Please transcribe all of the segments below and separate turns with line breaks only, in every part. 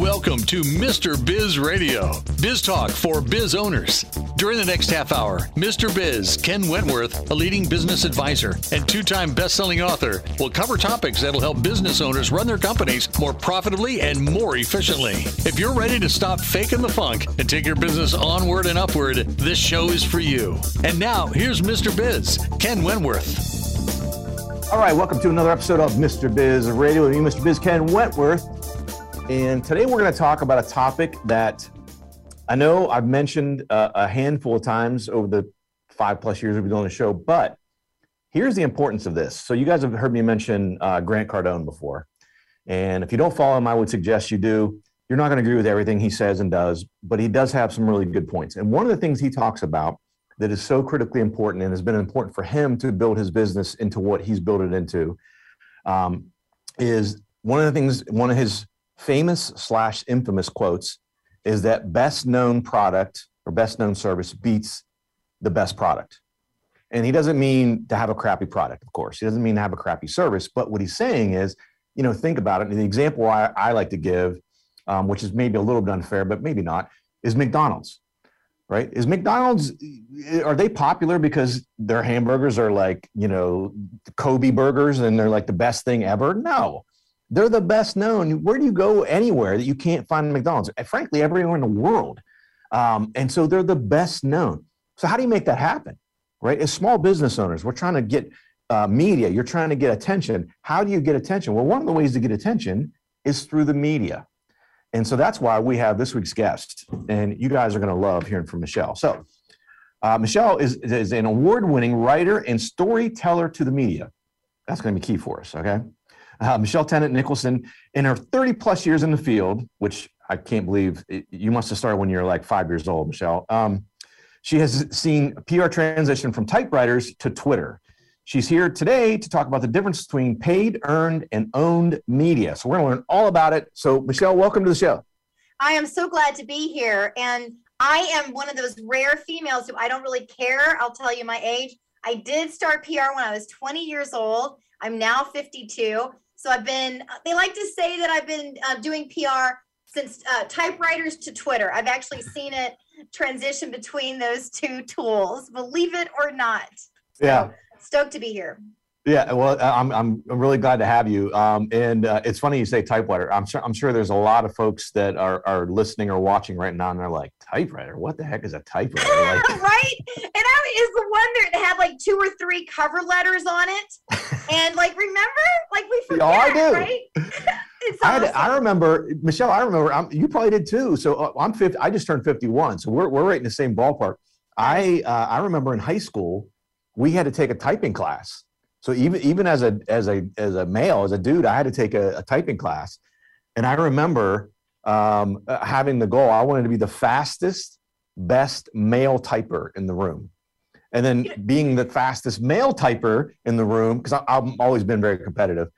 Welcome to Mr. Biz Radio, biz talk for biz owners. During the next half hour, Mr. Biz, Ken Wentworth, a leading business advisor and two time best selling author, will cover topics that'll help business owners run their companies more profitably and more efficiently. If you're ready to stop faking the funk and take your business onward and upward, this show is for you. And now, here's Mr. Biz, Ken Wentworth.
All right, welcome to another episode of Mr. Biz Radio with me, Mr. Biz Ken Wentworth. And today we're going to talk about a topic that I know I've mentioned uh, a handful of times over the five plus years we've been doing the show, but here's the importance of this. So, you guys have heard me mention uh, Grant Cardone before. And if you don't follow him, I would suggest you do. You're not going to agree with everything he says and does, but he does have some really good points. And one of the things he talks about that is so critically important and has been important for him to build his business into what he's built it into um, is one of the things, one of his famous slash infamous quotes is that best known product or best known service beats the best product. And he doesn't mean to have a crappy product, of course. He doesn't mean to have a crappy service. But what he's saying is, you know, think about it. And the example I, I like to give, um, which is maybe a little bit unfair, but maybe not, is McDonald's right? Is McDonald's are they popular because their hamburgers are like you know Kobe burgers and they're like the best thing ever? No, they're the best known. Where do you go anywhere that you can't find McDonald's? Frankly, everywhere in the world, um, and so they're the best known. So how do you make that happen, right? As small business owners, we're trying to get uh, media. You're trying to get attention. How do you get attention? Well, one of the ways to get attention is through the media. And so that's why we have this week's guest. And you guys are going to love hearing from Michelle. So, uh, Michelle is, is an award winning writer and storyteller to the media. That's going to be key for us, okay? Uh, Michelle Tennant Nicholson, in her 30 plus years in the field, which I can't believe it, you must have started when you're like five years old, Michelle. Um, she has seen PR transition from typewriters to Twitter. She's here today to talk about the difference between paid, earned, and owned media. So we're going to learn all about it. So, Michelle, welcome to the show.
I am so glad to be here. And I am one of those rare females who I don't really care. I'll tell you my age. I did start PR when I was 20 years old. I'm now 52. So I've been, they like to say that I've been uh, doing PR since uh, typewriters to Twitter. I've actually seen it transition between those two tools, believe it or not.
So, yeah
stoked to be here.
Yeah, well, I'm, I'm, I'm really glad to have you. Um, and uh, it's funny you say typewriter. I'm sure I'm sure there's a lot of folks that are, are listening or watching right now, and they're like, typewriter? What the heck is a typewriter? Like,
right? And is the one that had like two or three cover letters on it. And like, remember? Like we forget, oh, I do. right?
it's awesome. I, I, remember Michelle. I remember I'm, you probably did too. So uh, I'm 50. I just turned 51. So we're we're right in the same ballpark. I uh, I remember in high school we had to take a typing class. So even even as a as a as a male, as a dude, I had to take a, a typing class, and I remember um, uh, having the goal. I wanted to be the fastest, best male typer in the room, and then being the fastest male typer in the room because I've always been very competitive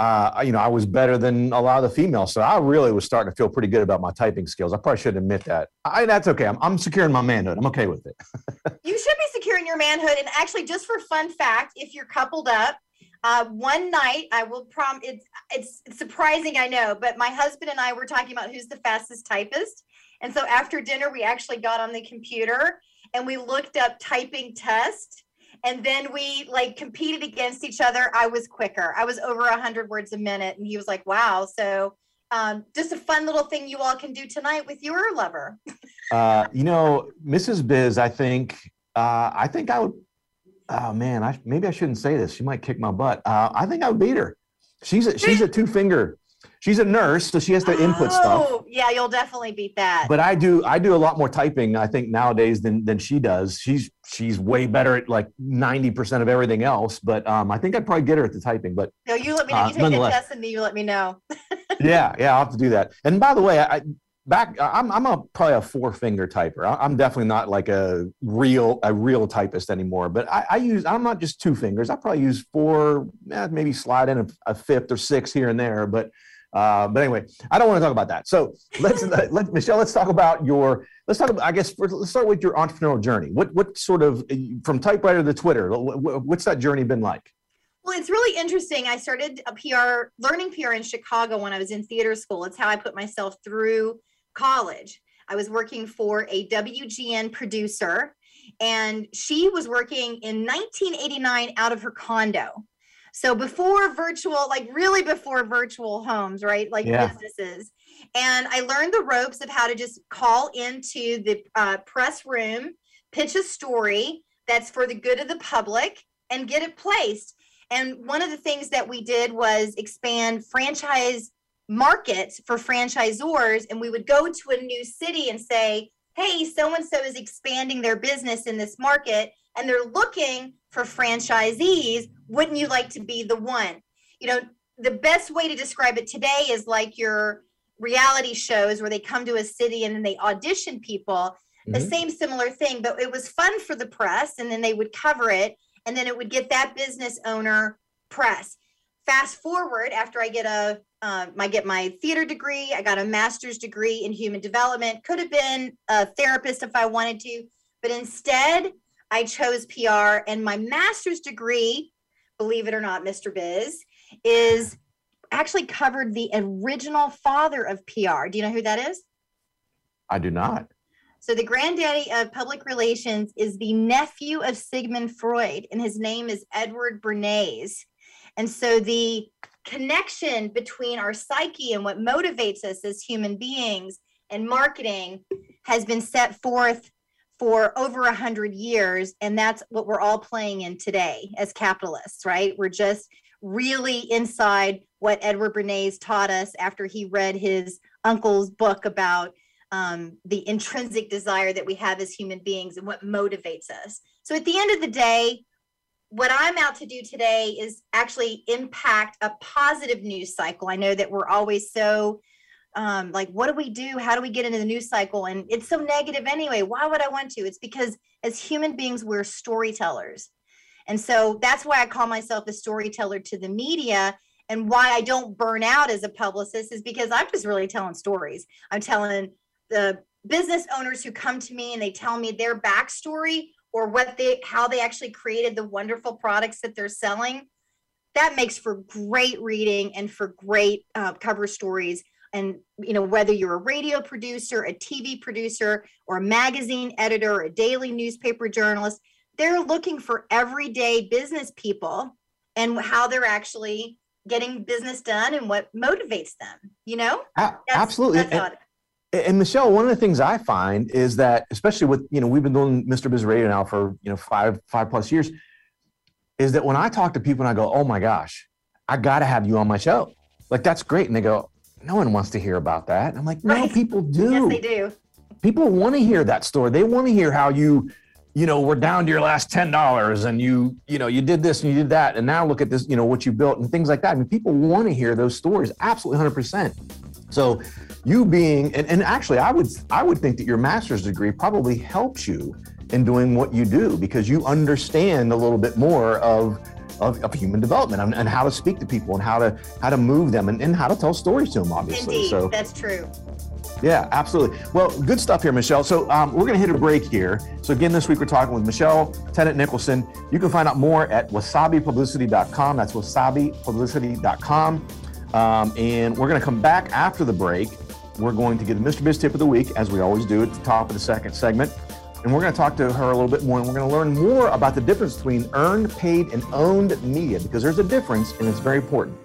uh, you know, I was better than a lot of the females. So I really was starting to feel pretty good about my typing skills. I probably shouldn't admit that. I, that's okay. I'm, I'm securing my manhood. I'm okay with it.
you should be securing your manhood. And actually, just for fun fact, if you're coupled up, uh, one night I will prom. It's, it's it's surprising, I know, but my husband and I were talking about who's the fastest typist. And so after dinner, we actually got on the computer and we looked up typing test and then we like competed against each other. I was quicker. I was over 100 words a minute. And he was like wow so um, just a fun little thing you all can do tonight with your lover.
Uh, you know mrs biz i think uh, i think i would oh man I, maybe i shouldn't say this. She might kick my butt. Uh, i think i would beat her. She's a, she's a two finger she's a nurse, so she has to input stuff. oh, stuff.
Yeah, you'll definitely beat that.
But I do I do a lot more typing, I think, nowadays than than she does. She's she's way better at like 90% of everything else. But um, I think I'd probably get her at the typing. But
no, you let me know. Uh, you take the test and you let me know.
yeah, yeah, I'll have to do that. And by the way, I back I'm I'm a probably a four finger typer. I'm definitely not like a real a real typist anymore. But I, I use I'm not just two fingers. I probably use four, eh, maybe slide in a, a fifth or six here and there. But uh, but anyway, I don't want to talk about that. So let's let Michelle. Let's talk about your. Let's talk about. I guess let's start with your entrepreneurial journey. What what sort of from typewriter to Twitter? What's that journey been like?
Well, it's really interesting. I started a PR, learning PR in Chicago when I was in theater school. It's how I put myself through college. I was working for a WGN producer, and she was working in 1989 out of her condo. So before virtual, like really before virtual homes, right? Like yeah. businesses. And I learned the ropes of how to just call into the uh, press room, pitch a story that's for the good of the public, and get it placed. And one of the things that we did was expand franchise markets for franchisors. And we would go to a new city and say, hey, so and so is expanding their business in this market and they're looking for franchisees. Wouldn't you like to be the one? You know, the best way to describe it today is like your reality shows where they come to a city and then they audition people. Mm-hmm. The same similar thing, but it was fun for the press and then they would cover it and then it would get that business owner press. Fast forward after I get a um, I get my theater degree. I got a master's degree in human development. Could have been a therapist if I wanted to, but instead I chose PR. And my master's degree, believe it or not, Mr. Biz, is actually covered the original father of PR. Do you know who that is?
I do not.
So the granddaddy of public relations is the nephew of Sigmund Freud, and his name is Edward Bernays. And so the connection between our psyche and what motivates us as human beings and marketing has been set forth for over a hundred years, and that's what we're all playing in today as capitalists, right? We're just really inside what Edward Bernays taught us after he read his uncle's book about um, the intrinsic desire that we have as human beings and what motivates us. So at the end of the day, what I'm out to do today is actually impact a positive news cycle. I know that we're always so um, like, what do we do? How do we get into the news cycle? And it's so negative anyway. Why would I want to? It's because as human beings, we're storytellers. And so that's why I call myself a storyteller to the media. And why I don't burn out as a publicist is because I'm just really telling stories. I'm telling the business owners who come to me and they tell me their backstory or what they how they actually created the wonderful products that they're selling that makes for great reading and for great uh, cover stories and you know whether you're a radio producer a tv producer or a magazine editor or a daily newspaper journalist they're looking for everyday business people and how they're actually getting business done and what motivates them you know?
That's, absolutely. that's and Michelle, one of the things I find is that, especially with you know, we've been doing Mr. Biz Radio now for you know five five plus years, is that when I talk to people and I go, "Oh my gosh, I got to have you on my show," like that's great, and they go, "No one wants to hear about that." And I'm like, "No, right. people do.
Yes, they do.
People want to hear that story. They want to hear how you." you know, we're down to your last ten dollars, and you, you know, you did this and you did that, and now look at this, you know, what you built and things like that. I mean, people want to hear those stories, absolutely, hundred percent. So, you being and, and actually i would i would think that your master's degree probably helps you in doing what you do because you understand a little bit more of of, of human development and, and, how to speak to people and how to how to move them and, and how to tell stories to them obviously.
Indeed, so that's true.
Yeah absolutely. Well good stuff here michelle. So um, we're going to hit a break here. So again this week we're talking with michelle tennant nicholson. You can find out more at wasabipublicity.com that's wasabipublicity.com um, and we're going to come back after the break. We're going to get the Mr. Biz tip of the week, as we always do at the top of the second segment. And we're going to talk to her a little bit more, and we're going to learn more about the difference between earned, paid, and owned media, because there's a difference, and it's very important.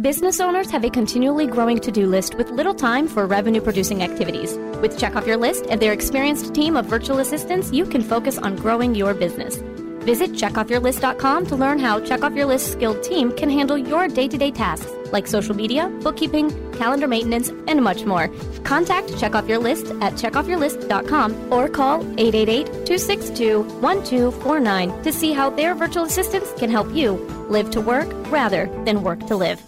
Business owners have a continually growing to do list with little time for revenue producing activities. With Check Off Your List and their experienced team of virtual assistants, you can focus on growing your business. Visit checkoffyourlist.com to learn how Check Off Your List skilled team can handle your day to day tasks like social media, bookkeeping, calendar maintenance, and much more. Contact Check Off Your List at checkoffyourlist.com or call 888 262 1249 to see how their virtual assistants can help you live to work rather than work to live.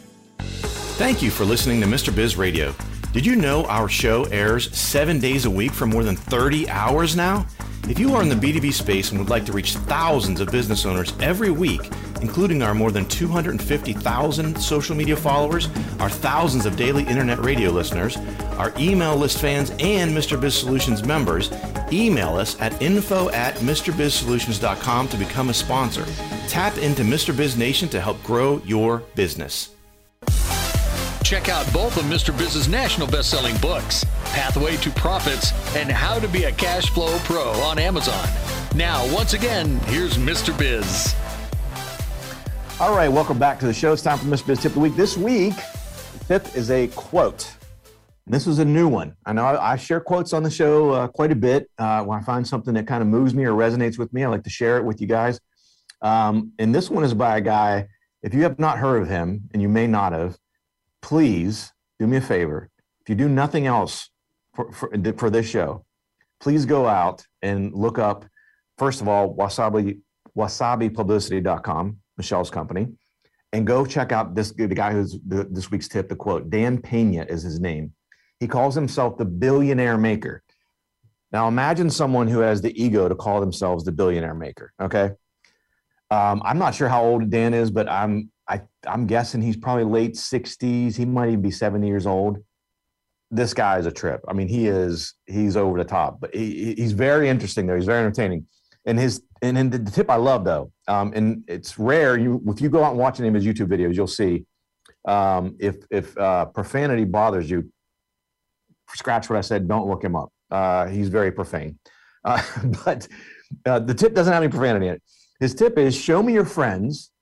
Thank you for listening to Mr. Biz Radio. Did you know our show airs seven days a week for more than 30 hours now? If you are in the B2B space and would like to reach thousands of business owners every week, including our more than 250,000 social media followers, our thousands of daily internet radio listeners, our email list fans, and Mr. Biz Solutions members, email us at info at MrBizSolutions.com to become a sponsor. Tap into Mr. Biz Nation to help grow your business.
Check out both of Mr. Biz's national best-selling books, Pathway to Profits and How to Be a Cash Flow Pro on Amazon. Now, once again, here's Mr. Biz.
All right, welcome back to the show. It's time for Mr. Biz Tip of the Week. This week, tip is a quote. This is a new one. I know I, share quotes on the show uh, quite a bit. Uh, when I find something that kind of moves me or resonates with me, I like to share it with you guys. Um, and this one is by a guy, if you have not heard of him, and you may not have, please do me a favor. If you do nothing else for, for, for this show, please go out and look up, first of all, wasabi, wasabipublicity.com, Michelle's company, and go check out this the guy who's the, this week's tip, the quote. Dan Pena is his name. He calls himself the billionaire maker. Now imagine someone who has the ego to call themselves the billionaire maker. Okay. Um, I'm not sure how old Dan is, but I'm I, I'm guessing he's probably late 60s. He might even be 70 years old. This guy is a trip. I mean, he is he's over the top, but he, he's very interesting though. He's very entertaining. And his and, and the, tip I love though, um, and it's rare. You if you go out and watch any of his YouTube videos, you'll see um, if if uh, profanity bothers you, scratch what I said. Don't look him up. Uh, he's very profane. Uh, but uh, the tip doesn't have any profanity in it. His tip is show me your friends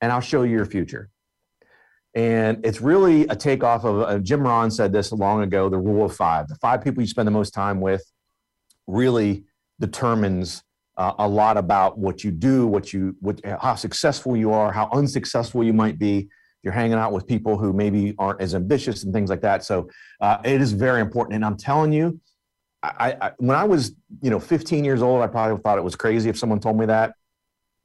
and I'll show you your future. And it's really a takeoff of uh, Jim Rohn said this long ago the rule of five. The five people you spend the most time with really determines uh, a lot about what you do, what you, what, how successful you are, how unsuccessful you might be. You're hanging out with people who maybe aren't as ambitious and things like that. So uh, it is very important. And I'm telling you, I, I, when I was, you know, 15 years old, I probably thought it was crazy if someone told me that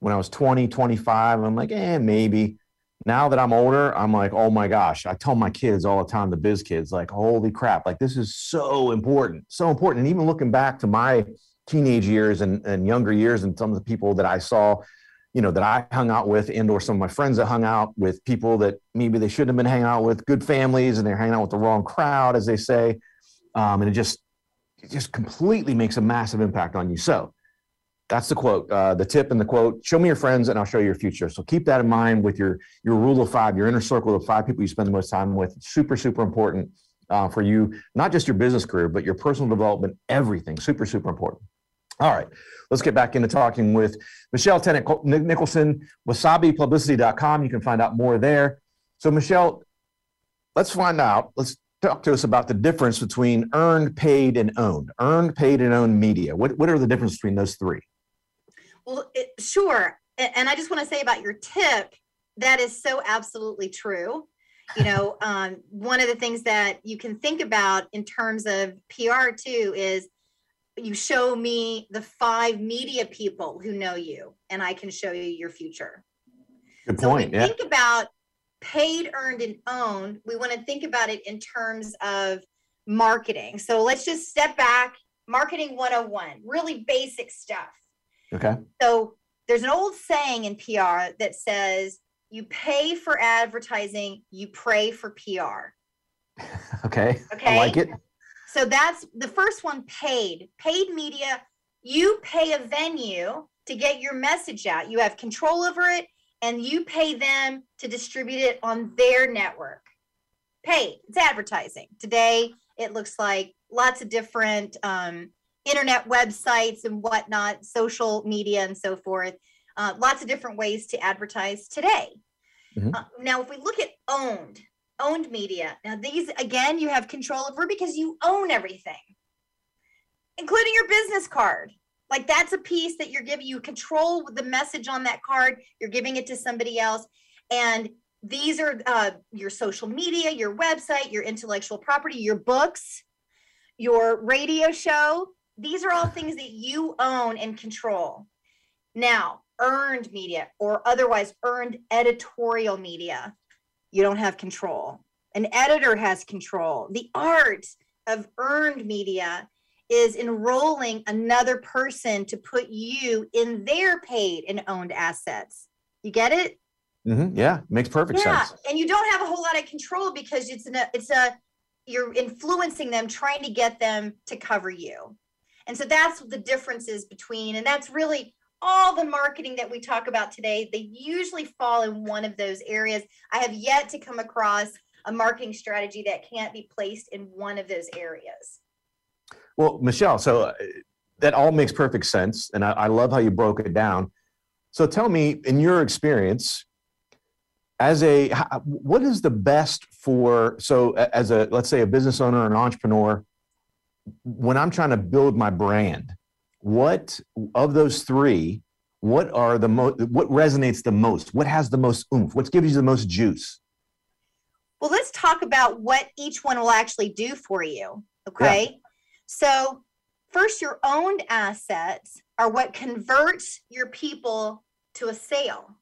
when I was 20, 25, I'm like, eh, maybe. Now that I'm older, I'm like, oh my gosh. I tell my kids all the time, the biz kids, like, holy crap, like this is so important, so important. And even looking back to my teenage years and, and younger years and some of the people that I saw, you know, that I hung out with and or some of my friends that hung out with people that maybe they shouldn't have been hanging out with, good families, and they're hanging out with the wrong crowd, as they say. Um, and it just, it just completely makes a massive impact on you. So that's the quote, uh, the tip and the quote. Show me your friends, and I'll show you your future. So keep that in mind with your your rule of five, your inner circle of five people you spend the most time with. Super, super important uh, for you, not just your business career, but your personal development. Everything, super, super important. All right, let's get back into talking with Michelle Tennant Nicholson, wasabipublicity.com. You can find out more there. So, Michelle, let's find out. Let's talk to us about the difference between earned, paid, and owned. Earned, paid, and owned media. What, what are the differences between those three?
Sure. And I just want to say about your tip, that is so absolutely true. You know, um, one of the things that you can think about in terms of PR too is you show me the five media people who know you, and I can show you your future.
Good point.
So yeah. Think about paid, earned, and owned. We want to think about it in terms of marketing. So let's just step back. Marketing 101, really basic stuff.
Okay.
So there's an old saying in PR that says, you pay for advertising, you pray for PR.
okay. Okay. I like it.
So that's the first one paid. Paid media, you pay a venue to get your message out. You have control over it and you pay them to distribute it on their network. Paid. It's advertising. Today, it looks like lots of different um, internet websites and whatnot, social media and so forth. Uh, lots of different ways to advertise today. Mm-hmm. Uh, now, if we look at owned, owned media, now these again you have control over because you own everything, including your business card. Like that's a piece that you're giving you control the message on that card. You're giving it to somebody else, and these are uh, your social media, your website, your intellectual property, your books, your radio show, these are all things that you own and control. Now, earned media or otherwise earned editorial media, you don't have control. An editor has control. The art of earned media is enrolling another person to put you in their paid and owned assets. You get it?
Mm-hmm. Yeah, makes perfect
yeah.
sense.
And you don't have a whole lot of control because it's a it's a you're influencing them, trying to get them to cover you. And so that's the differences between, and that's really all the marketing that we talk about today. They usually fall in one of those areas. I have yet to come across a marketing strategy that can't be placed in one of those areas.
Well, Michelle, so uh, that all makes perfect sense. And I, I love how you broke it down. So tell me, in your experience, as a what is the best for so as a let's say a business owner an entrepreneur when i'm trying to build my brand what of those three what are the most what resonates the most? What has the most oomph? What gives you the most juice?
Well let's talk about what each one will actually do for you okay? Yeah. so first your owned assets are what converts your people to a sale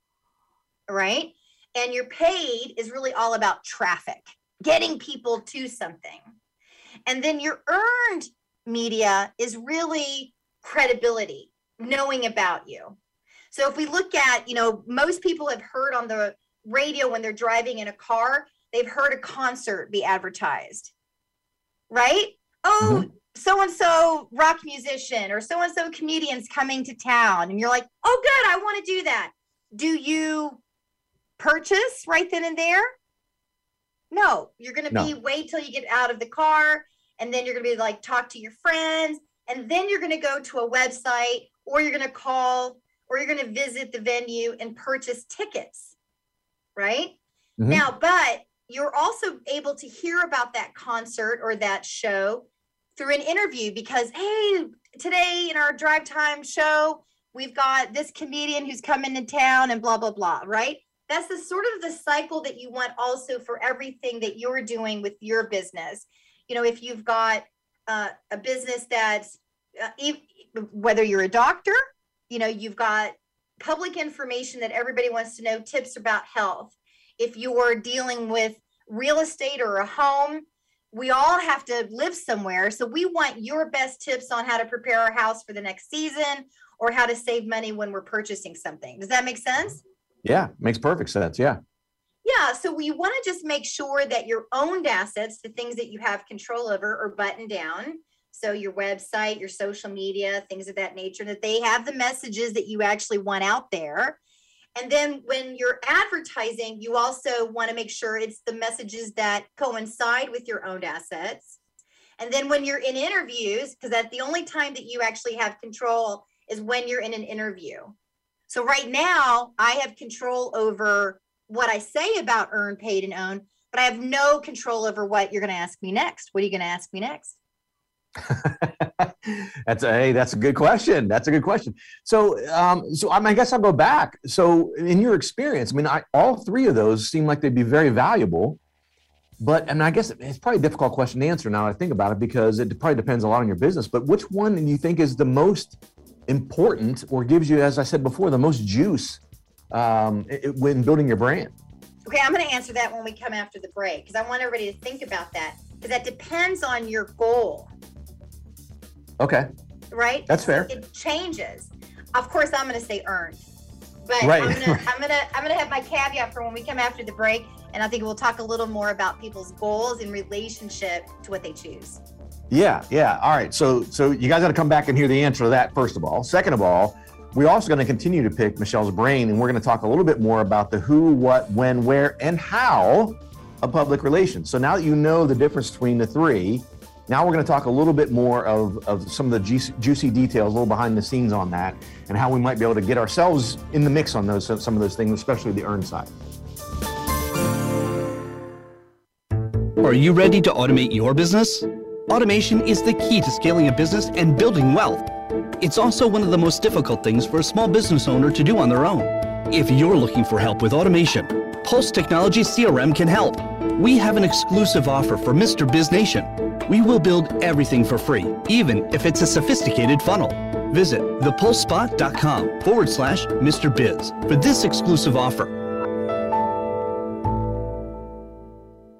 right? And your paid is really all about traffic, getting people to something. And then your earned media is really credibility, knowing about you. So if we look at, you know, most people have heard on the radio when they're driving in a car, they've heard a concert be advertised, right? Oh, so and so rock musician or so and so comedians coming to town. And you're like, oh, good, I want to do that. Do you purchase right then and there? No, you're going to no. be wait till you get out of the car and then you're going to be like talk to your friends and then you're going to go to a website or you're going to call or you're going to visit the venue and purchase tickets. Right? Mm-hmm. Now, but you're also able to hear about that concert or that show through an interview because hey, today in our drive time show, we've got this comedian who's coming to town and blah blah blah, right? That's the sort of the cycle that you want also for everything that you're doing with your business. You know if you've got uh, a business that's uh, whether you're a doctor you know you've got public information that everybody wants to know tips about health. If you're dealing with real estate or a home we all have to live somewhere. So we want your best tips on how to prepare our house for the next season or how to save money when we're purchasing something. Does that make sense
yeah, makes perfect sense. Yeah.
Yeah. So we want to just make sure that your owned assets, the things that you have control over, are buttoned down. So your website, your social media, things of that nature, that they have the messages that you actually want out there. And then when you're advertising, you also want to make sure it's the messages that coincide with your owned assets. And then when you're in interviews, because that's the only time that you actually have control is when you're in an interview. So right now, I have control over what I say about earn, paid, and own, but I have no control over what you're going to ask me next. What are you going to ask me next?
that's a hey, that's a good question. That's a good question. So, um, so I, mean, I guess I'll go back. So, in your experience, I mean, I, all three of those seem like they'd be very valuable. But, and I guess it's probably a difficult question to answer now. that I think about it because it probably depends a lot on your business. But which one do you think is the most important or gives you, as I said before, the most juice um, it, when building your brand?
Okay, I'm going to answer that when we come after the break because I want everybody to think about that because that depends on your goal.
Okay.
Right?
That's fair.
It changes. Of course, I'm going to say earned. But right. I'm gonna I'm gonna I'm gonna have my caveat for when we come after the break, and I think we'll talk a little more about people's goals in relationship to what they choose.
Yeah, yeah. All right. So so you guys got to come back and hear the answer to that first of all. Second of all, we're also going to continue to pick Michelle's brain and we're going to talk a little bit more about the who, what, when, where, and how of public relations. So now that you know the difference between the three, now we're going to talk a little bit more of, of some of the juicy, juicy details, a little behind the scenes on that, and how we might be able to get ourselves in the mix on those some of those things, especially the earn side.
Are you ready to automate your business? Automation is the key to scaling a business and building wealth. It's also one of the most difficult things for a small business owner to do on their own. If you're looking for help with automation, Pulse Technology CRM can help. We have an exclusive offer for Mr. Biz Nation. We will build everything for free, even if it's a sophisticated funnel. Visit thepulsespot.com forward slash Mr. Biz for this exclusive offer.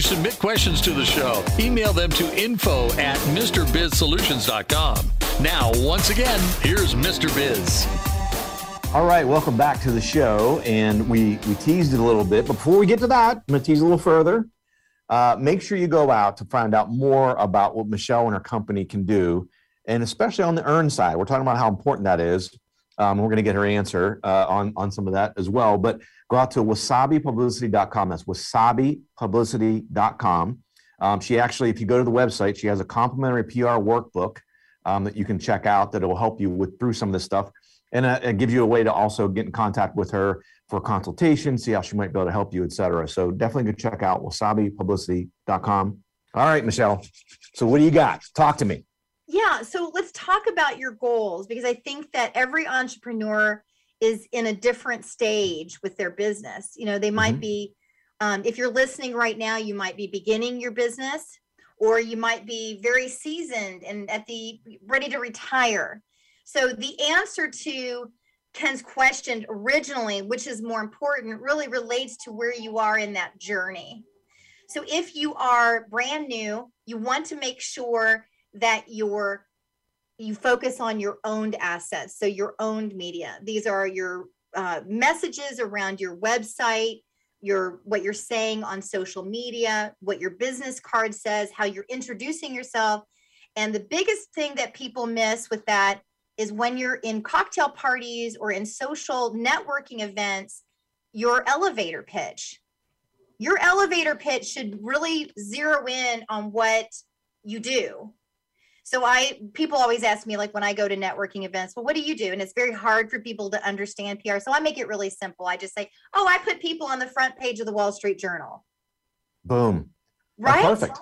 Submit questions to the show, email them to info at MrBizSolutions.com. Now, once again, here's Mr. Biz.
All right, welcome back to the show. And we, we teased it a little bit. Before we get to that, I'm going to tease a little further. Uh, make sure you go out to find out more about what Michelle and her company can do. And especially on the earn side, we're talking about how important that is. Um, we're going to get her answer uh, on, on some of that as well. But go out to wasabipublicity.com. That's wasabipublicity.com. Um, she actually, if you go to the website, she has a complimentary PR workbook um, that you can check out that will help you with through some of this stuff. And uh, it gives you a way to also get in contact with her for consultation, see how she might be able to help you, et cetera. So definitely go check out wasabipublicity.com. All right, Michelle. So what do you got? Talk to me.
Yeah, so let's talk about your goals because I think that every entrepreneur is in a different stage with their business. You know, they might mm-hmm. be, um, if you're listening right now, you might be beginning your business or you might be very seasoned and at the ready to retire. So the answer to Ken's question originally, which is more important, really relates to where you are in that journey. So if you are brand new, you want to make sure that you're you focus on your owned assets, so your owned media. These are your uh, messages around your website, your what you're saying on social media, what your business card says, how you're introducing yourself. And the biggest thing that people miss with that is when you're in cocktail parties or in social networking events, your elevator pitch. Your elevator pitch should really zero in on what you do so I people always ask me like when I go to networking events, well, what do you do? And it's very hard for people to understand PR. So I make it really simple. I just say, oh, I put people on the front page of the Wall Street Journal.
Boom.
Right.
That's perfect.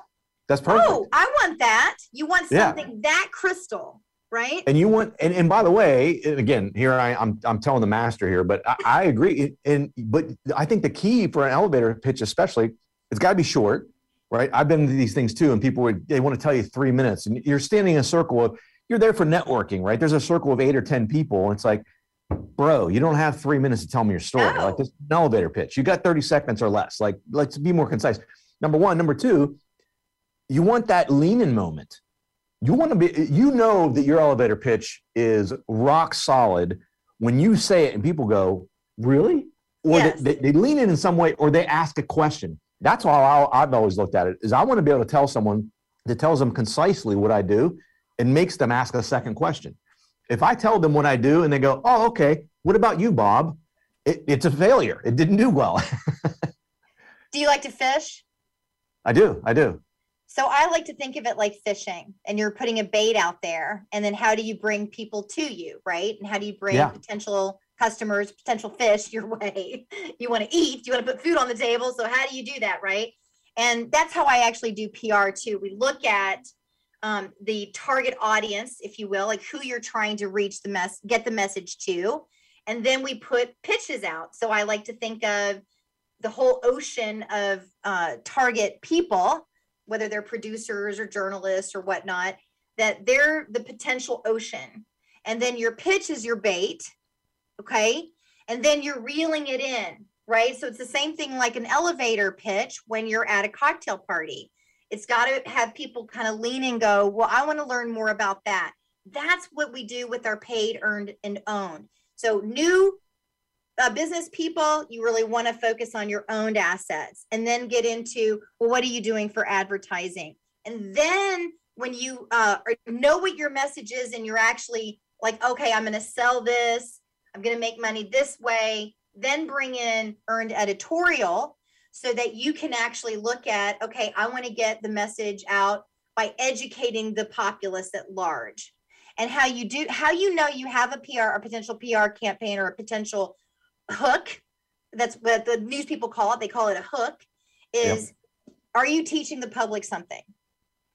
That's perfect.
Oh, I want that. You want something yeah. that crystal, right?
And you want, and, and by the way, again, here I, I'm I'm telling the master here, but I, I agree. And but I think the key for an elevator pitch, especially, it's got to be short right? I've been to these things too, and people would they want to tell you three minutes, and you're standing in a circle of you're there for networking, right? There's a circle of eight or ten people, and it's like, bro, you don't have three minutes to tell me your story. No. Like this an elevator pitch, you got 30 seconds or less. Like let's be more concise. Number one, number two, you want that lean in moment. You want to be, you know that your elevator pitch is rock solid when you say it and people go, really? Or yes. they, they, they lean in in some way or they ask a question that's how I've always looked at it is I want to be able to tell someone that tells them concisely what I do and makes them ask a second question. If I tell them what I do and they go, oh, okay, what about you, Bob? It, it's a failure. It didn't do well.
do you like to fish?
I do. I do.
So I like to think of it like fishing and you're putting a bait out there. And then how do you bring people to you, right? And how do you bring yeah. potential customers, potential fish your way. You want to eat, you want to put food on the table. So, how do you do that, right? And that's how I actually do PR too. We look at um, the target audience, if you will, like who you're trying to reach the mess, get the message to. And then we put pitches out. So, I like to think of the whole ocean of uh, target people, whether they're producers or journalists or whatnot, that they're the potential ocean. And then your pitch is your bait Okay. And then you're reeling it in, right? So it's the same thing like an elevator pitch when you're at a cocktail party. It's got to have people kind of lean and go, Well, I want to learn more about that. That's what we do with our paid, earned, and owned. So, new uh, business people, you really want to focus on your owned assets and then get into, well, what are you doing for advertising? And then when you uh, know what your message is and you're actually like, okay, I'm going to sell this I'm going to make money this way, then bring in earned editorial so that you can actually look at, okay, I want to get the message out by educating the populace at large. And how you do, how you know you have a PR, a potential PR campaign or a potential hook. That's what the news people call it. They call it a hook. Is yep. are you teaching the public something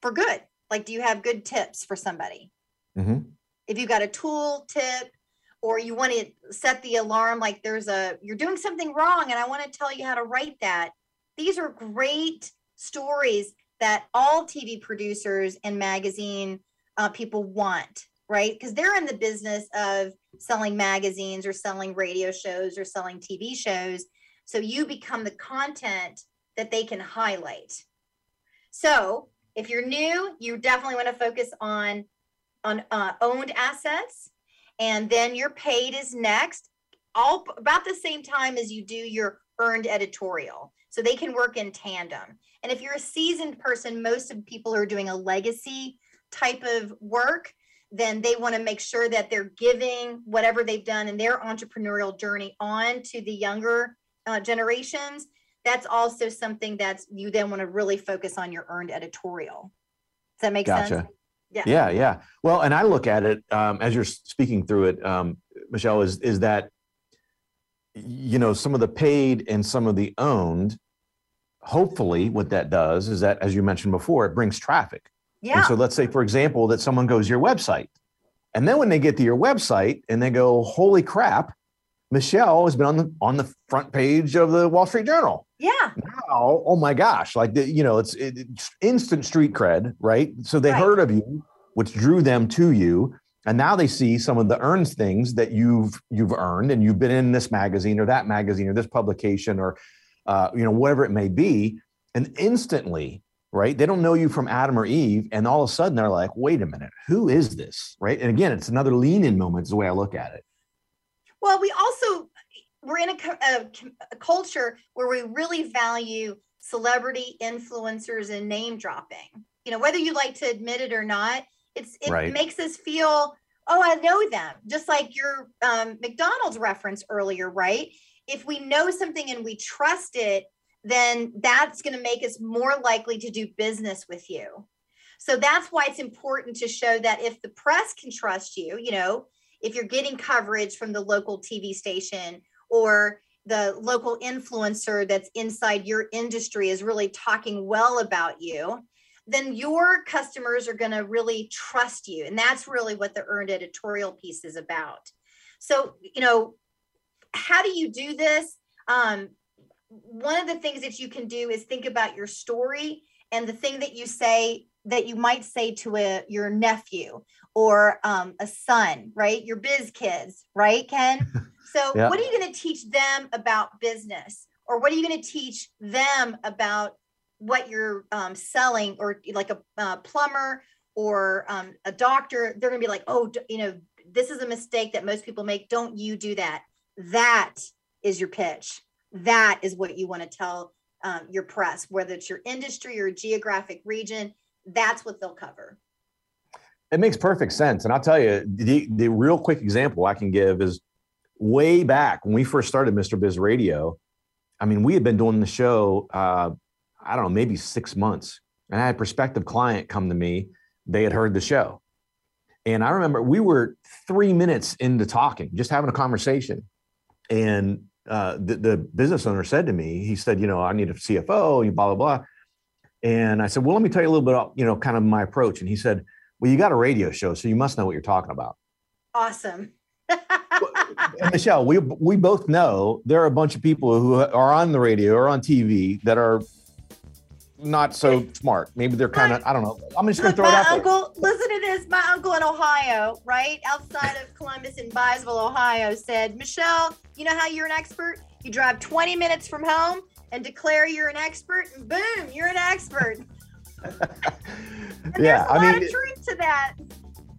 for good? Like, do you have good tips for somebody? Mm-hmm. If you've got a tool, tip, or you want to set the alarm like there's a you're doing something wrong and I want to tell you how to write that. These are great stories that all TV producers and magazine uh, people want, right? Because they're in the business of selling magazines or selling radio shows or selling TV shows. So you become the content that they can highlight. So if you're new, you definitely want to focus on on uh, owned assets, and then your paid is next, all about the same time as you do your earned editorial. So they can work in tandem. And if you're a seasoned person, most of people are doing a legacy type of work, then they want to make sure that they're giving whatever they've done in their entrepreneurial journey on to the younger uh, generations that's also something that's you then want to really focus on your earned editorial. Does that make
gotcha.
sense?
Yeah. Yeah. Yeah. Well, and I look at it um, as you're speaking through it, um, Michelle, is is that you know some of the paid and some of the owned. Hopefully, what that does is that, as you mentioned before, it brings traffic.
Yeah.
And so let's say, for example, that someone goes to your website, and then when they get to your website and they go, "Holy crap!" Michelle has been on the on the front page of the Wall Street Journal.
Yeah.
Now, oh my gosh, like the, you know, it's, it, it's instant street cred, right? So they
Right.
heard of you, which drew them to you, and now they see some of the earned things that you've you've earned, and you've been in this magazine or that magazine or this publication or uh, you know whatever it may be, and instantly, right? They don't know you from Adam or Eve, and all of a sudden they're like, wait a minute, who is this, right? And again, it's another lean-in moment, is the way I look at it.
Well, we also we're in a, a, a culture where we really value celebrity influencers and name dropping. You know, whether you like to admit it or not, it's it
Right.
makes us feel, oh, I know them. Just like your um, McDonald's reference earlier, right? If we know something and we trust it, then that's going to make us more likely to do business with you. So that's why it's important to show that if the press can trust you, you know, if you're getting coverage from the local TV station or the local influencer that's inside your industry is really talking well about you, then your customers are going to really trust you. And that's really what the earned editorial piece is about. So, you know, how do you do this? Um, one of the things that you can do is think about your story and the thing that you say that you might say to a your nephew or um, a son, right? Your biz kids, right, Ken? So,
Yeah.
what are you going to teach them about business, or what are you going to teach them about what you're um, selling, or like a uh, plumber or um, a doctor? They're going to be like, oh, you know, this is a mistake that most people make. Don't you do that? That is your pitch. That is what you want to tell um, your press, whether it's your industry or geographic region. That's what they'll cover.
It makes perfect sense. And I'll tell you, the, the real quick example I can give is way back when we first started Mr. Biz Radio. I mean, we had been doing the show, uh, I don't know, maybe six months. And I had a prospective client come to me. They had heard the show. And I remember we were three minutes into talking, just having a conversation. And uh, the, the business owner said to me, he said, you know, I need a CFO, blah, blah, blah. And I said, well, let me tell you a little bit about, you know, kind of my approach. And he said, well, you got a radio show, so you must know what you're talking about.
Awesome.
And Michelle, we we both know there are a bunch of people who are on the radio or on TV that are not so smart. Maybe they're kind of I don't know. I'm just going to throw it
my
out there.
uncle, listen to this. My uncle in Ohio, right outside of Columbus in Byesville, Ohio, said, Michelle, you know how you're an expert? You drive 20 minutes from home and declare you're an expert, and boom, you're an expert.
Yeah,
there's a
I
lot
mean,
of truth to that.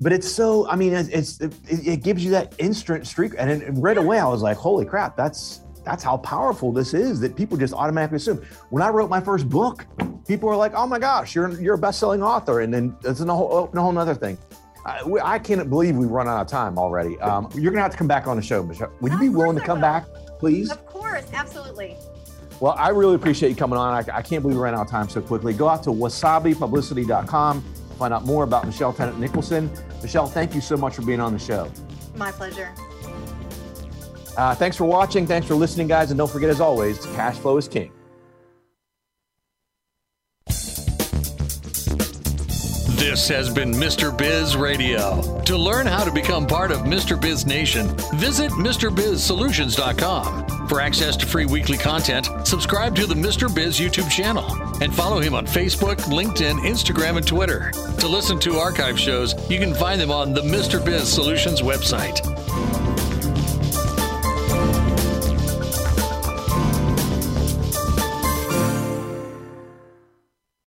But it's so. I mean, it's, it, it gives you that instant streak, and it, right away I was like, holy crap, that's that's how powerful this is. That people just automatically assume. When I wrote my first book, people were like, oh my gosh, you're you're a best-selling author, and then it's a whole a whole other thing. I, we- I can't believe we've run out of time already. Um, you're gonna have to come back on the show, Michelle. Would you be willing to come back, please?
Of course, absolutely.
Well, I really appreciate you coming on. I, I can't believe we ran out of time so quickly. Go out to wasabipublicity.com, find out more about Michelle Tennant Nicholson. Michelle, thank you so much for being on the show.
My pleasure.
Uh, thanks for watching. Thanks for listening, guys. And don't forget, as always, cash flow is king.
This has been Mr. Biz Radio. To learn how to become part of Mr. Biz Nation, visit MrBizSolutions.com. For access to free weekly content, subscribe to the Mr. Biz YouTube channel and follow him on Facebook, LinkedIn, Instagram, and Twitter. To listen to archive shows, you can find them on the Mr. Biz Solutions website.